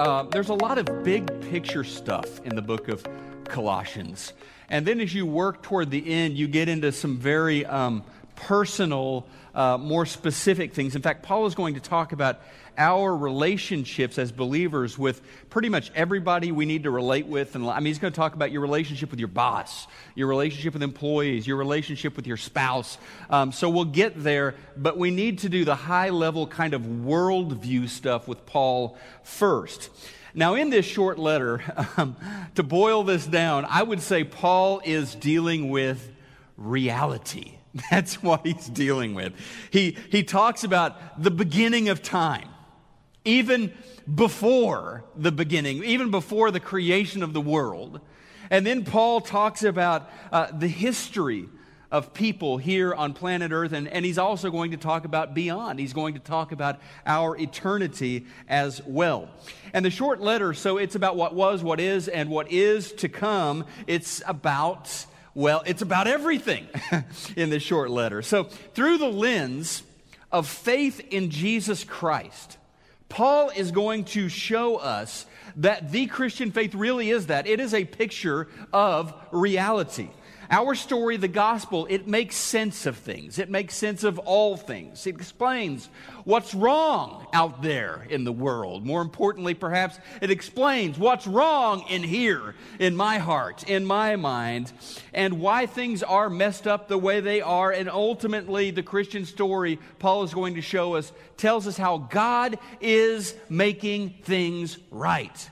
uh, there's a lot of big picture stuff in the book of Colossians. And then as you work toward the end, you get into some very um, personal, uh, more specific things. In fact, Paul is going to talk about our relationships as believers with pretty much everybody we need to relate with. And I mean, he's going to talk about your relationship with your boss, your relationship with employees, your relationship with your spouse. Um, so we'll get there, but we need to do the high level kind of worldview stuff with Paul first. Now, in this short letter, um, to boil this down, I would say Paul is dealing with reality. That's what he's dealing with. He, he talks about the beginning of time, even before the beginning, even before the creation of the world. And then Paul talks about uh, the history of people here on planet Earth, and, and he's also going to talk about beyond. He's going to talk about our eternity as well. And the short letter, so it's about what was, what is, and what is to come. It's about well, it's about everything in this short letter. So, through the lens of faith in Jesus Christ, Paul is going to show us that the Christian faith really is that. It is a picture of reality. Our story, the gospel, it makes sense of things. It makes sense of all things. It explains what's wrong out there in the world. More importantly, perhaps, it explains what's wrong in here, in my heart, in my mind, and why things are messed up the way they are. And ultimately, the Christian story Paul is going to show us tells us how God is making things right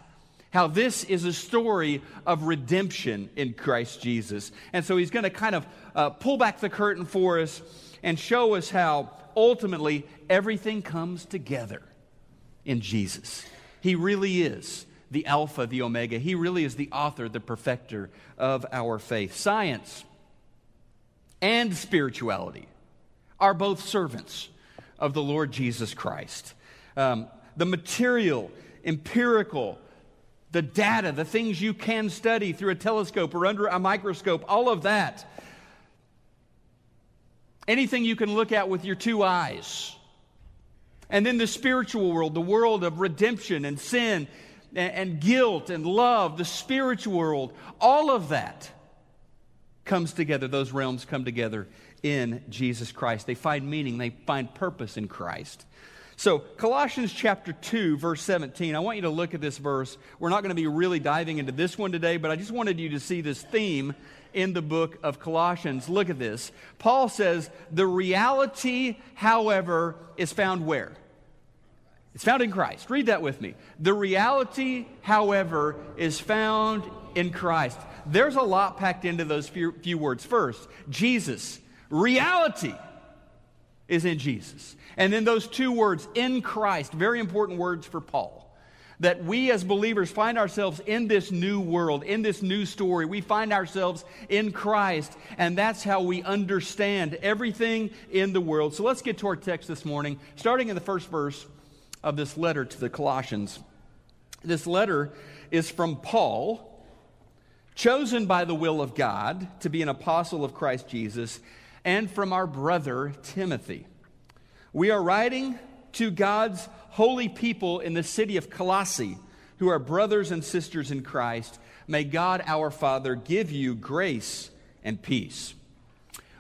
how this is a story of redemption in Christ Jesus. And so he's going to kind of uh, pull back the curtain for us and show us how ultimately everything comes together in Jesus. He really is the Alpha, the Omega. He really is the author, the perfecter of our faith. Science and spirituality are both servants of the Lord Jesus Christ. Um, the material, empirical, the data, the things you can study through a telescope or under a microscope, all of that. Anything you can look at with your two eyes. And then the spiritual world, the world of redemption and sin and, and guilt and love, the spiritual world, all of that comes together. Those realms come together in Jesus Christ. They find meaning, they find purpose in Christ. So, Colossians chapter 2, verse 17, I want you to look at this verse. We're not going to be really diving into this one today, but I just wanted you to see this theme in the book of Colossians. Look at this. Paul says, The reality, however, is found where? It's found in Christ. Read that with me. The reality, however, is found in Christ. There's a lot packed into those few, few words. First, Jesus. Reality is in Jesus. And then those two words, in Christ, very important words for Paul. That we as believers find ourselves in this new world, in this new story. We find ourselves in Christ, and that's how we understand everything in the world. So let's get to our text this morning, starting in the first verse of this letter to the Colossians. This letter is from Paul, chosen by the will of God to be an apostle of Christ Jesus and from our brother Timothy. We are writing to God's holy people in the city of Colossae, who are brothers and sisters in Christ. May God our Father give you grace and peace.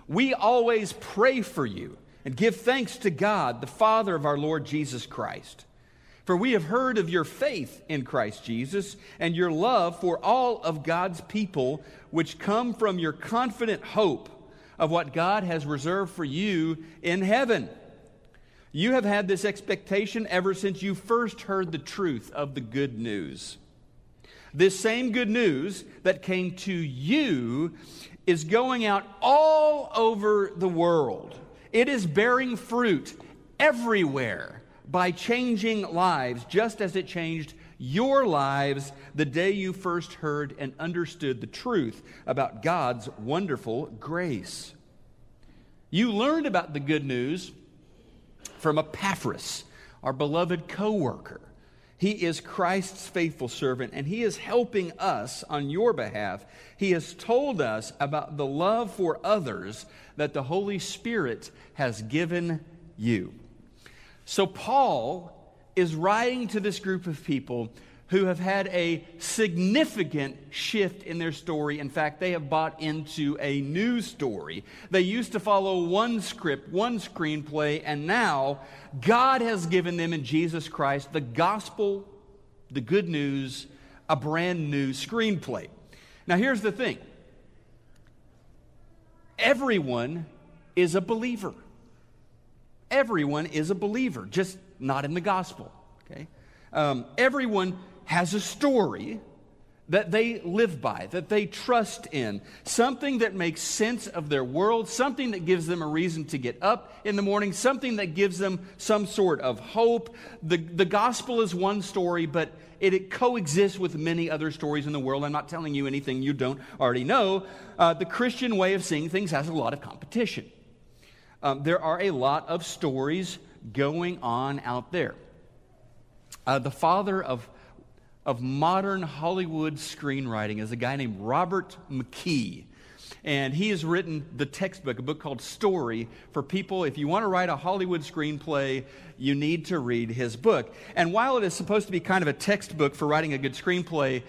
We always pray for you and give thanks to God, the Father of our Lord Jesus Christ. For we have heard of your faith in Christ Jesus and your love for all of God's people, which come from your confident hope of what God has reserved for you in heaven. You have had this expectation ever since you first heard the truth of the good news. This same good news that came to you is going out all over the world. It is bearing fruit everywhere by changing lives, just as it changed your lives the day you first heard and understood the truth about God's wonderful grace. You learned about the good news from Epaphras, our beloved co worker. He is Christ's faithful servant, and he is helping us on your behalf. He has told us about the love for others that the Holy Spirit has given you. So, Paul is writing to this group of people who have had a significant shift in their story. In fact, they have bought into a new story. They used to follow one script, one screenplay, and now God has given them in Jesus Christ the gospel, the good news, a brand new screenplay. Now, here's the thing everyone is a believer. Everyone is a believer, just not in the gospel. Okay? Um, everyone has a story that they live by, that they trust in, something that makes sense of their world, something that gives them a reason to get up in the morning, something that gives them some sort of hope. The, the gospel is one story, but it, it coexists with many other stories in the world. I'm not telling you anything you don't already know. Uh, the Christian way of seeing things has a lot of competition. Um, there are a lot of stories going on out there. Uh, the father of of modern Hollywood screenwriting is a guy named Robert McKee. And he has written the textbook, a book called Story, for people. If you want to write a Hollywood screenplay, you need to read his book. And while it is supposed to be kind of a textbook for writing a good screenplay,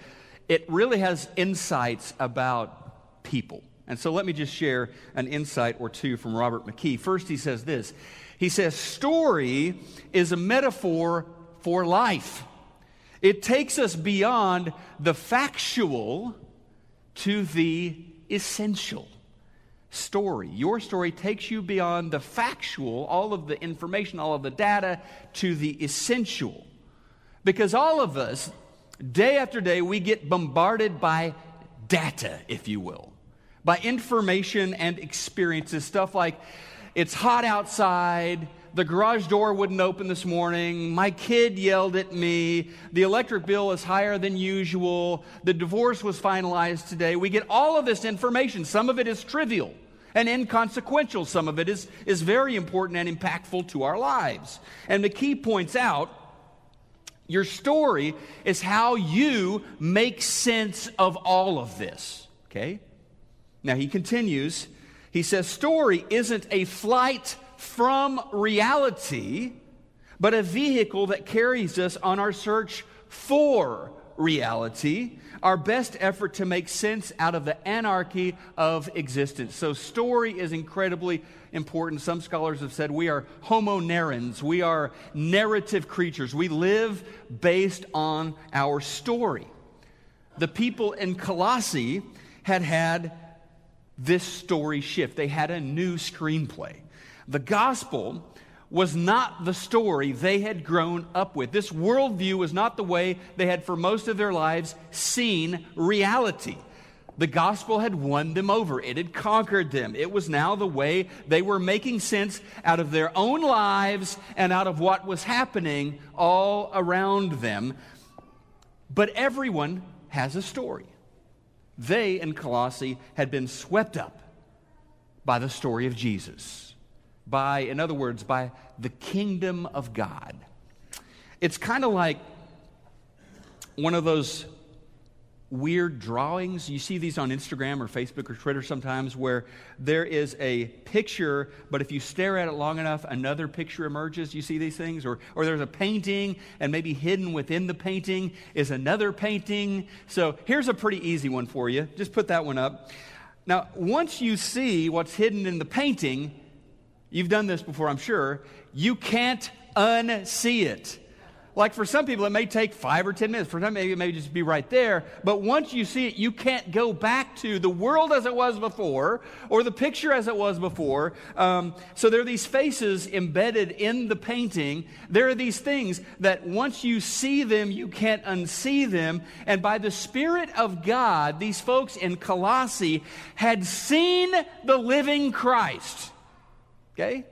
it really has insights about people. And so let me just share an insight or two from Robert McKee. First, he says this He says, Story is a metaphor for life. It takes us beyond the factual to the essential story. Your story takes you beyond the factual, all of the information, all of the data, to the essential. Because all of us, day after day, we get bombarded by data, if you will, by information and experiences. Stuff like it's hot outside the garage door wouldn't open this morning. My kid yelled at me. The electric bill is higher than usual. The divorce was finalized today. We get all of this information. Some of it is trivial and inconsequential. Some of it is, is very important and impactful to our lives. And McKee points out your story is how you make sense of all of this. Okay? Now he continues. He says, Story isn't a flight from reality, but a vehicle that carries us on our search for reality, our best effort to make sense out of the anarchy of existence. So, story is incredibly important. Some scholars have said we are homo narrans, we are narrative creatures. We live based on our story. The people in Colossae had had this story shift, they had a new screenplay. The gospel was not the story they had grown up with. This worldview was not the way they had, for most of their lives, seen reality. The gospel had won them over. It had conquered them. It was now the way they were making sense out of their own lives and out of what was happening all around them. But everyone has a story. They in Colossae had been swept up by the story of Jesus by, in other words, by the kingdom of God. It's kind of like one of those weird drawings. You see these on Instagram or Facebook or Twitter sometimes where there is a picture, but if you stare at it long enough, another picture emerges. You see these things? Or, or there's a painting, and maybe hidden within the painting is another painting. So here's a pretty easy one for you. Just put that one up. Now, once you see what's hidden in the painting, You've done this before, I'm sure. You can't unsee it. Like for some people, it may take five or 10 minutes. For some, maybe it may just be right there. But once you see it, you can't go back to the world as it was before or the picture as it was before. Um, so there are these faces embedded in the painting. There are these things that once you see them, you can't unsee them. And by the Spirit of God, these folks in Colossae had seen the living Christ. Okay?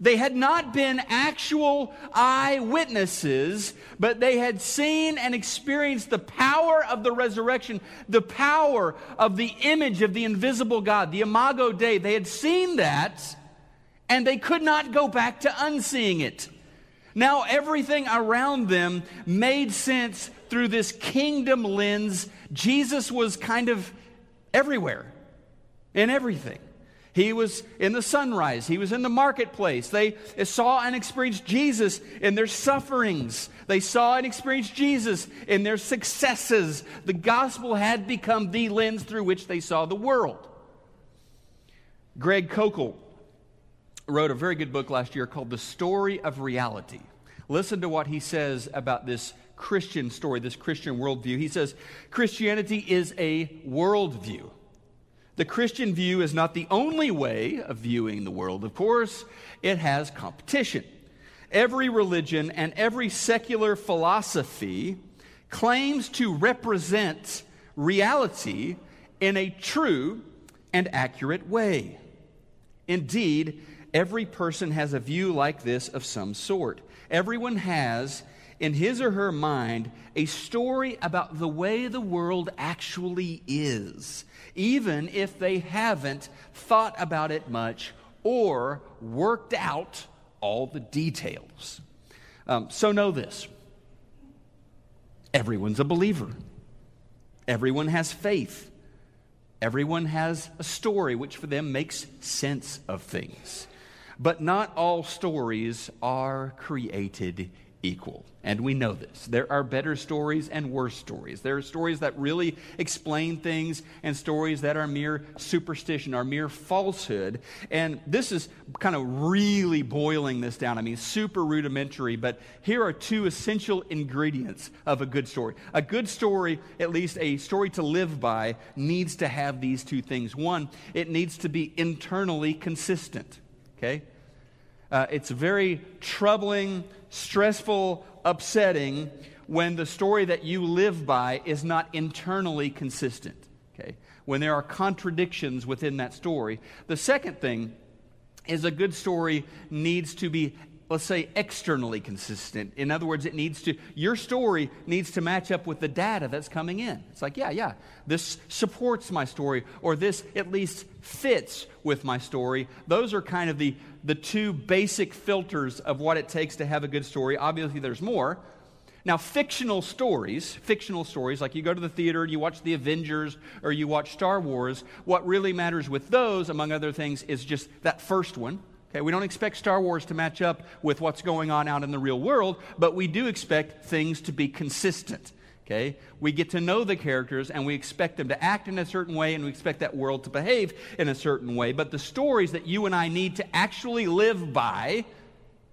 They had not been actual eyewitnesses, but they had seen and experienced the power of the resurrection, the power of the image of the invisible God, the Imago Dei. They had seen that, and they could not go back to unseeing it. Now everything around them made sense through this kingdom lens. Jesus was kind of everywhere in everything. He was in the sunrise. He was in the marketplace. They saw and experienced Jesus in their sufferings. They saw and experienced Jesus in their successes. The gospel had become the lens through which they saw the world. Greg Koukl wrote a very good book last year called The Story of Reality. Listen to what he says about this Christian story, this Christian worldview. He says Christianity is a worldview. The Christian view is not the only way of viewing the world, of course, it has competition. Every religion and every secular philosophy claims to represent reality in a true and accurate way. Indeed, every person has a view like this of some sort. Everyone has, in his or her mind, a story about the way the world actually is, even if they haven't thought about it much or worked out all the details. Um, so, know this everyone's a believer, everyone has faith. Everyone has a story which for them makes sense of things. But not all stories are created equal. And we know this. There are better stories and worse stories. There are stories that really explain things and stories that are mere superstition, are mere falsehood. And this is kind of really boiling this down. I mean, super rudimentary, but here are two essential ingredients of a good story. A good story, at least a story to live by, needs to have these two things. One, it needs to be internally consistent. Okay? Uh, it's very troubling, stressful, upsetting when the story that you live by is not internally consistent. Okay? When there are contradictions within that story. The second thing is a good story needs to be let's say externally consistent in other words it needs to your story needs to match up with the data that's coming in it's like yeah yeah this supports my story or this at least fits with my story those are kind of the the two basic filters of what it takes to have a good story. Obviously, there's more. Now, fictional stories, fictional stories, like you go to the theater and you watch The Avengers or you watch Star Wars, what really matters with those, among other things, is just that first one. Okay, we don't expect Star Wars to match up with what's going on out in the real world, but we do expect things to be consistent. Okay? We get to know the characters and we expect them to act in a certain way and we expect that world to behave in a certain way. But the stories that you and I need to actually live by,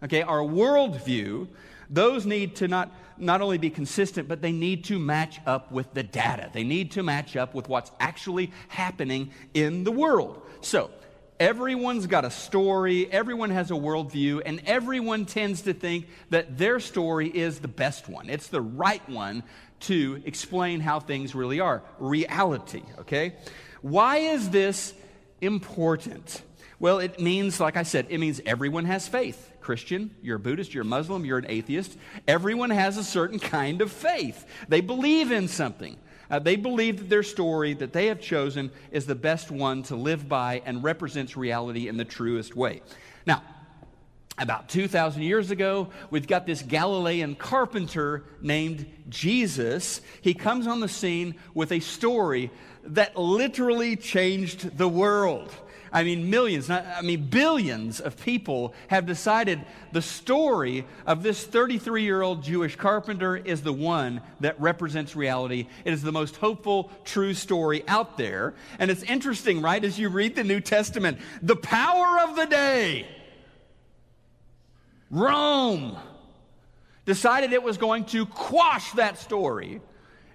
okay, our worldview, those need to not, not only be consistent, but they need to match up with the data. They need to match up with what's actually happening in the world. So, Everyone's got a story, everyone has a worldview, and everyone tends to think that their story is the best one. It's the right one to explain how things really are reality, okay? Why is this important? Well, it means, like I said, it means everyone has faith. Christian, you're a Buddhist, you're a Muslim, you're an atheist. Everyone has a certain kind of faith. They believe in something. Uh, they believe that their story that they have chosen is the best one to live by and represents reality in the truest way. Now, about 2,000 years ago, we've got this Galilean carpenter named Jesus. He comes on the scene with a story that literally changed the world. I mean, millions, not, I mean, billions of people have decided the story of this 33 year old Jewish carpenter is the one that represents reality. It is the most hopeful, true story out there. And it's interesting, right, as you read the New Testament, the power of the day Rome decided it was going to quash that story.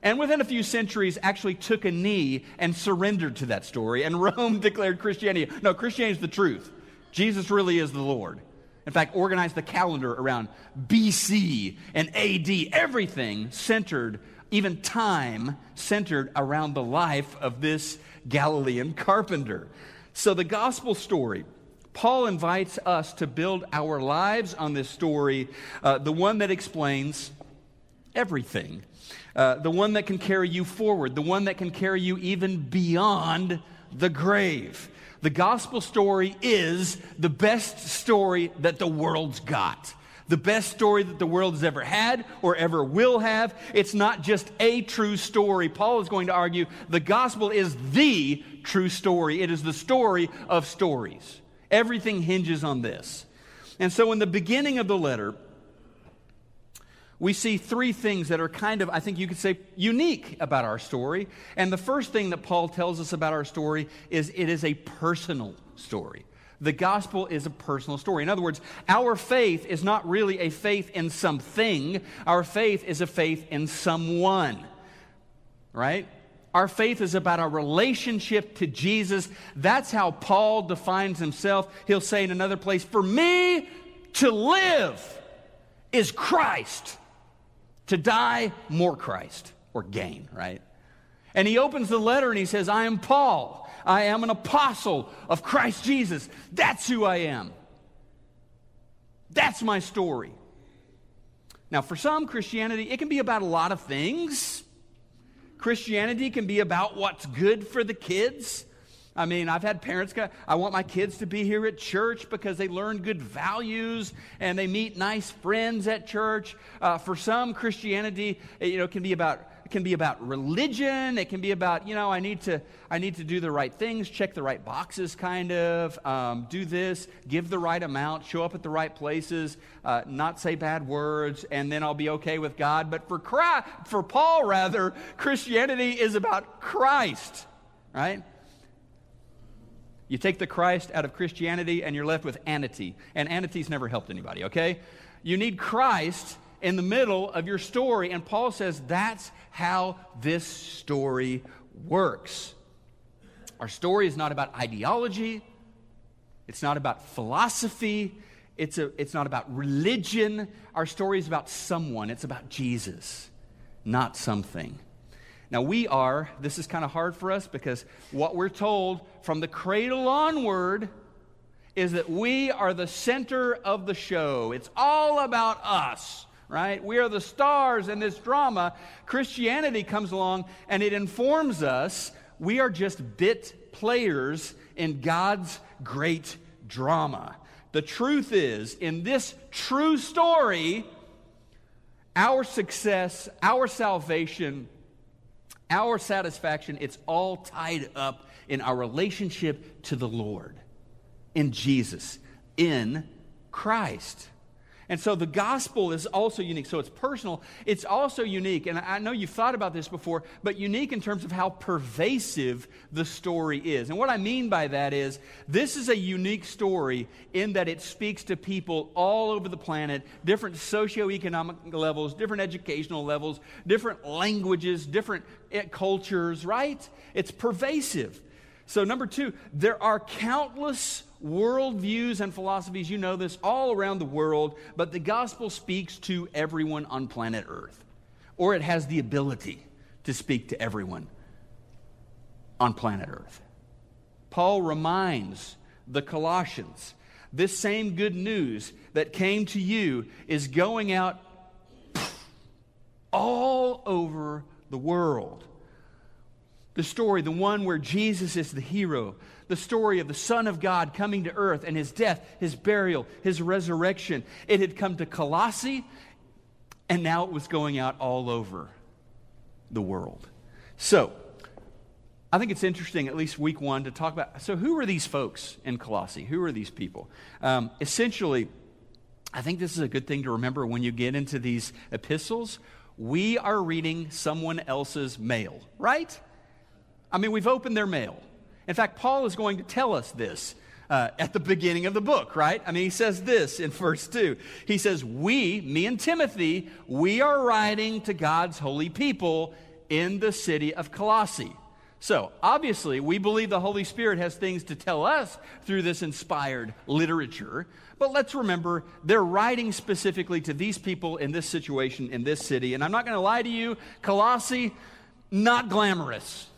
And within a few centuries, actually took a knee and surrendered to that story. And Rome declared Christianity no, Christianity is the truth. Jesus really is the Lord. In fact, organized the calendar around BC and AD, everything centered, even time centered around the life of this Galilean carpenter. So the gospel story Paul invites us to build our lives on this story, uh, the one that explains everything, uh, the one that can carry you forward, the one that can carry you even beyond the grave. The gospel story is the best story that the world's got. the best story that the world has ever had or ever will have. It's not just a true story. Paul is going to argue the gospel is the true story, it is the story of stories. Everything hinges on this. And so, in the beginning of the letter, we see three things that are kind of, I think you could say, unique about our story. And the first thing that Paul tells us about our story is it is a personal story. The gospel is a personal story. In other words, our faith is not really a faith in something, our faith is a faith in someone. Right? Our faith is about our relationship to Jesus. That's how Paul defines himself. He'll say in another place, For me to live is Christ, to die, more Christ, or gain, right? And he opens the letter and he says, I am Paul. I am an apostle of Christ Jesus. That's who I am. That's my story. Now, for some, Christianity, it can be about a lot of things. Christianity can be about what's good for the kids. I mean, I've had parents go, I want my kids to be here at church because they learn good values and they meet nice friends at church. Uh, for some, Christianity, you know, can be about can be about religion. It can be about, you know, I need to, I need to do the right things, check the right boxes, kind of, um, do this, give the right amount, show up at the right places, uh, not say bad words, and then I'll be okay with God. But for, Christ, for Paul, rather, Christianity is about Christ, right? You take the Christ out of Christianity and you're left with anity. And anity's never helped anybody, okay? You need Christ in the middle of your story. And Paul says that's how this story works. Our story is not about ideology, it's not about philosophy, it's, a, it's not about religion. Our story is about someone, it's about Jesus, not something. Now, we are, this is kind of hard for us because what we're told from the cradle onward is that we are the center of the show. It's all about us right? We are the stars in this drama. Christianity comes along and it informs us we are just bit players in God's great drama. The truth is, in this true story, our success, our salvation, our satisfaction, it's all tied up in our relationship to the Lord, in Jesus, in Christ. And so the gospel is also unique. So it's personal, it's also unique. And I know you've thought about this before, but unique in terms of how pervasive the story is. And what I mean by that is this is a unique story in that it speaks to people all over the planet, different socioeconomic levels, different educational levels, different languages, different eh, cultures, right? It's pervasive. So, number two, there are countless worldviews and philosophies, you know this, all around the world, but the gospel speaks to everyone on planet Earth, or it has the ability to speak to everyone on planet Earth. Paul reminds the Colossians this same good news that came to you is going out all over the world. The story, the one where Jesus is the hero, the story of the Son of God coming to earth and his death, his burial, his resurrection. It had come to Colossae, and now it was going out all over the world. So, I think it's interesting, at least week one, to talk about. So, who are these folks in Colossae? Who are these people? Um, essentially, I think this is a good thing to remember when you get into these epistles. We are reading someone else's mail, right? I mean, we've opened their mail. In fact, Paul is going to tell us this uh, at the beginning of the book, right? I mean, he says this in verse 2. He says, We, me and Timothy, we are writing to God's holy people in the city of Colossae. So, obviously, we believe the Holy Spirit has things to tell us through this inspired literature. But let's remember, they're writing specifically to these people in this situation, in this city. And I'm not going to lie to you, Colossae, not glamorous.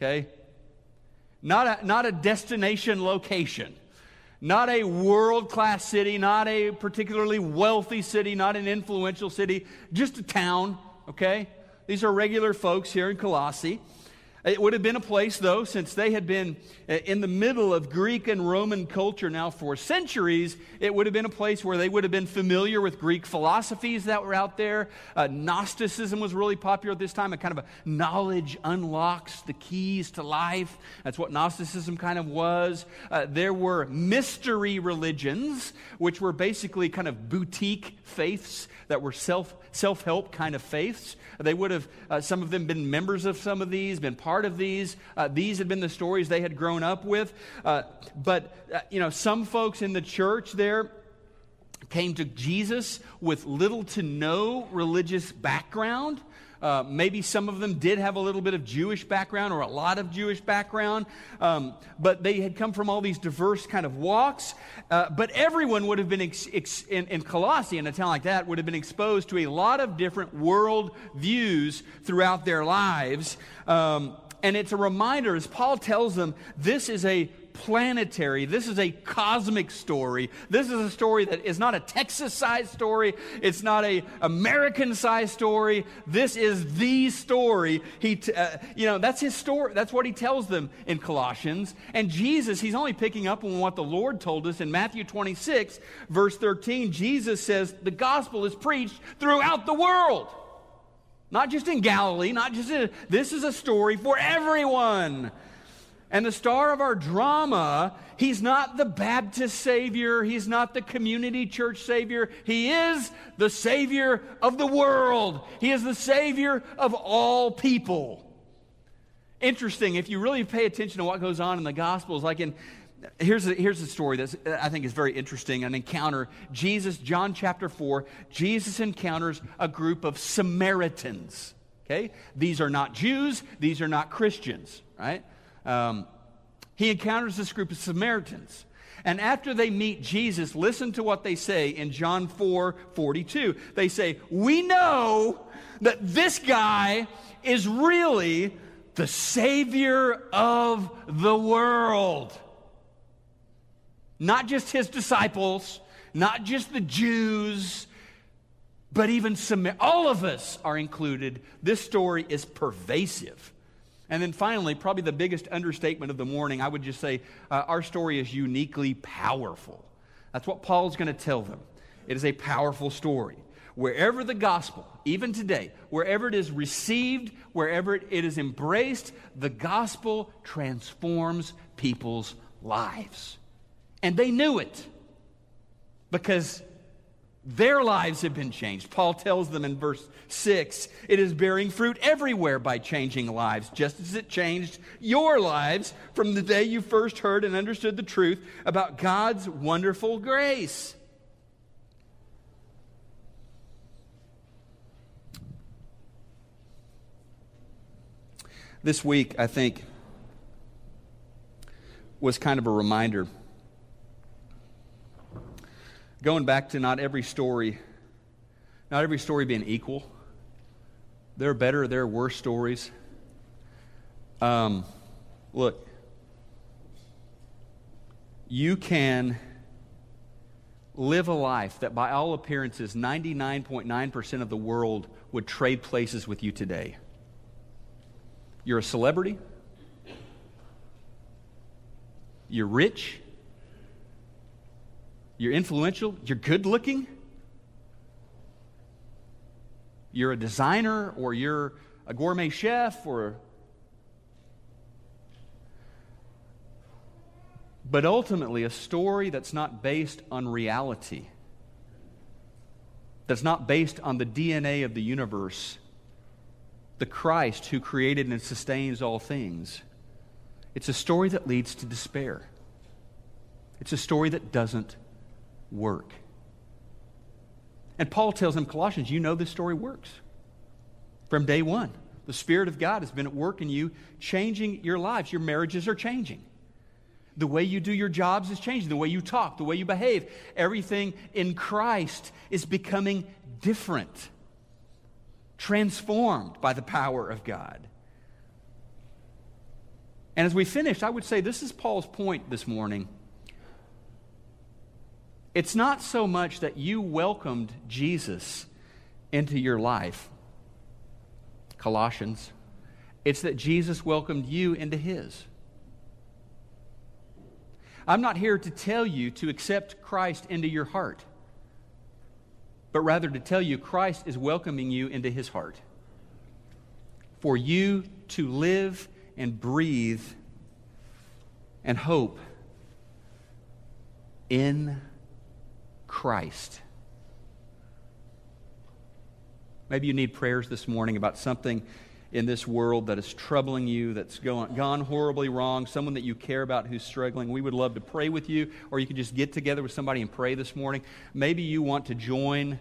Okay? not a, not a destination location, not a world class city, not a particularly wealthy city, not an influential city, just a town, okay? These are regular folks here in Colossae. It would have been a place, though, since they had been uh, in the middle of Greek and Roman culture now for centuries, it would have been a place where they would have been familiar with Greek philosophies that were out there. Uh, Gnosticism was really popular at this time, a kind of a knowledge unlocks the keys to life. That's what Gnosticism kind of was. Uh, there were mystery religions, which were basically kind of boutique faiths that were self self help kind of faiths. They would have, uh, some of them, been members of some of these, been part of these. Uh, these had been the stories they had grown up with. Uh, but, uh, you know, some folks in the church there came to Jesus with little to no religious background. Uh, maybe some of them did have a little bit of Jewish background or a lot of Jewish background, um, but they had come from all these diverse kind of walks. Uh, but everyone would have been, ex- ex- in, in Colossae, in a town like that, would have been exposed to a lot of different world views throughout their lives. Um, and it's a reminder, as Paul tells them, this is a planetary. This is a cosmic story. This is a story that is not a Texas sized story. It's not a American sized story. This is the story. He, t- uh, you know, that's his story. That's what he tells them in Colossians. And Jesus, he's only picking up on what the Lord told us in Matthew 26, verse 13. Jesus says the gospel is preached throughout the world. Not just in Galilee, not just in, this is a story for everyone. And the star of our drama, he's not the Baptist Savior. He's not the community church Savior. He is the Savior of the world. He is the Savior of all people. Interesting, if you really pay attention to what goes on in the Gospels, like in here's a, here's a story that I think is very interesting an encounter. Jesus, John chapter 4, Jesus encounters a group of Samaritans. Okay? These are not Jews, these are not Christians, right? Um, he encounters this group of Samaritans. And after they meet Jesus, listen to what they say in John 4 42. They say, We know that this guy is really the Savior of the world. Not just his disciples, not just the Jews, but even some, all of us are included. This story is pervasive. And then finally, probably the biggest understatement of the morning, I would just say uh, our story is uniquely powerful. That's what Paul's going to tell them. It is a powerful story. Wherever the gospel, even today, wherever it is received, wherever it is embraced, the gospel transforms people's lives. And they knew it because their lives have been changed. Paul tells them in verse 6 it is bearing fruit everywhere by changing lives, just as it changed your lives from the day you first heard and understood the truth about God's wonderful grace. This week, I think, was kind of a reminder going back to not every story, not every story being equal. There are better, there are worse stories. Um, look, you can live a life that, by all appearances, 99.9% of the world would trade places with you today. You're a celebrity, you're rich, you're influential. You're good looking. You're a designer or you're a gourmet chef or. But ultimately, a story that's not based on reality, that's not based on the DNA of the universe, the Christ who created and sustains all things. It's a story that leads to despair. It's a story that doesn't work. And Paul tells them, Colossians, you know this story works. From day one, the Spirit of God has been at work in you, changing your lives. Your marriages are changing. The way you do your jobs is changing. The way you talk, the way you behave. Everything in Christ is becoming different, transformed by the power of God. And as we finish, I would say this is Paul's point this morning it's not so much that you welcomed Jesus into your life, Colossians, it's that Jesus welcomed you into his. I'm not here to tell you to accept Christ into your heart, but rather to tell you Christ is welcoming you into his heart. For you to live and breathe and hope in Christ. Maybe you need prayers this morning about something in this world that is troubling you, that's gone, gone horribly wrong, someone that you care about who's struggling. We would love to pray with you, or you can just get together with somebody and pray this morning. Maybe you want to join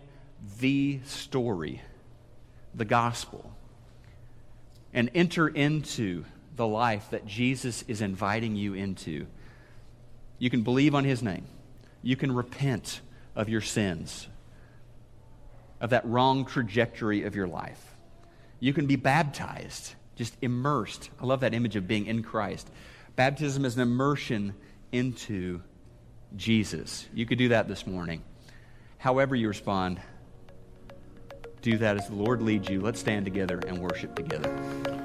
the story, the gospel, and enter into the life that Jesus is inviting you into. You can believe on his name, you can repent of your sins, of that wrong trajectory of your life. You can be baptized, just immersed. I love that image of being in Christ. Baptism is an immersion into Jesus. You could do that this morning. However, you respond, do that as the Lord leads you. Let's stand together and worship together.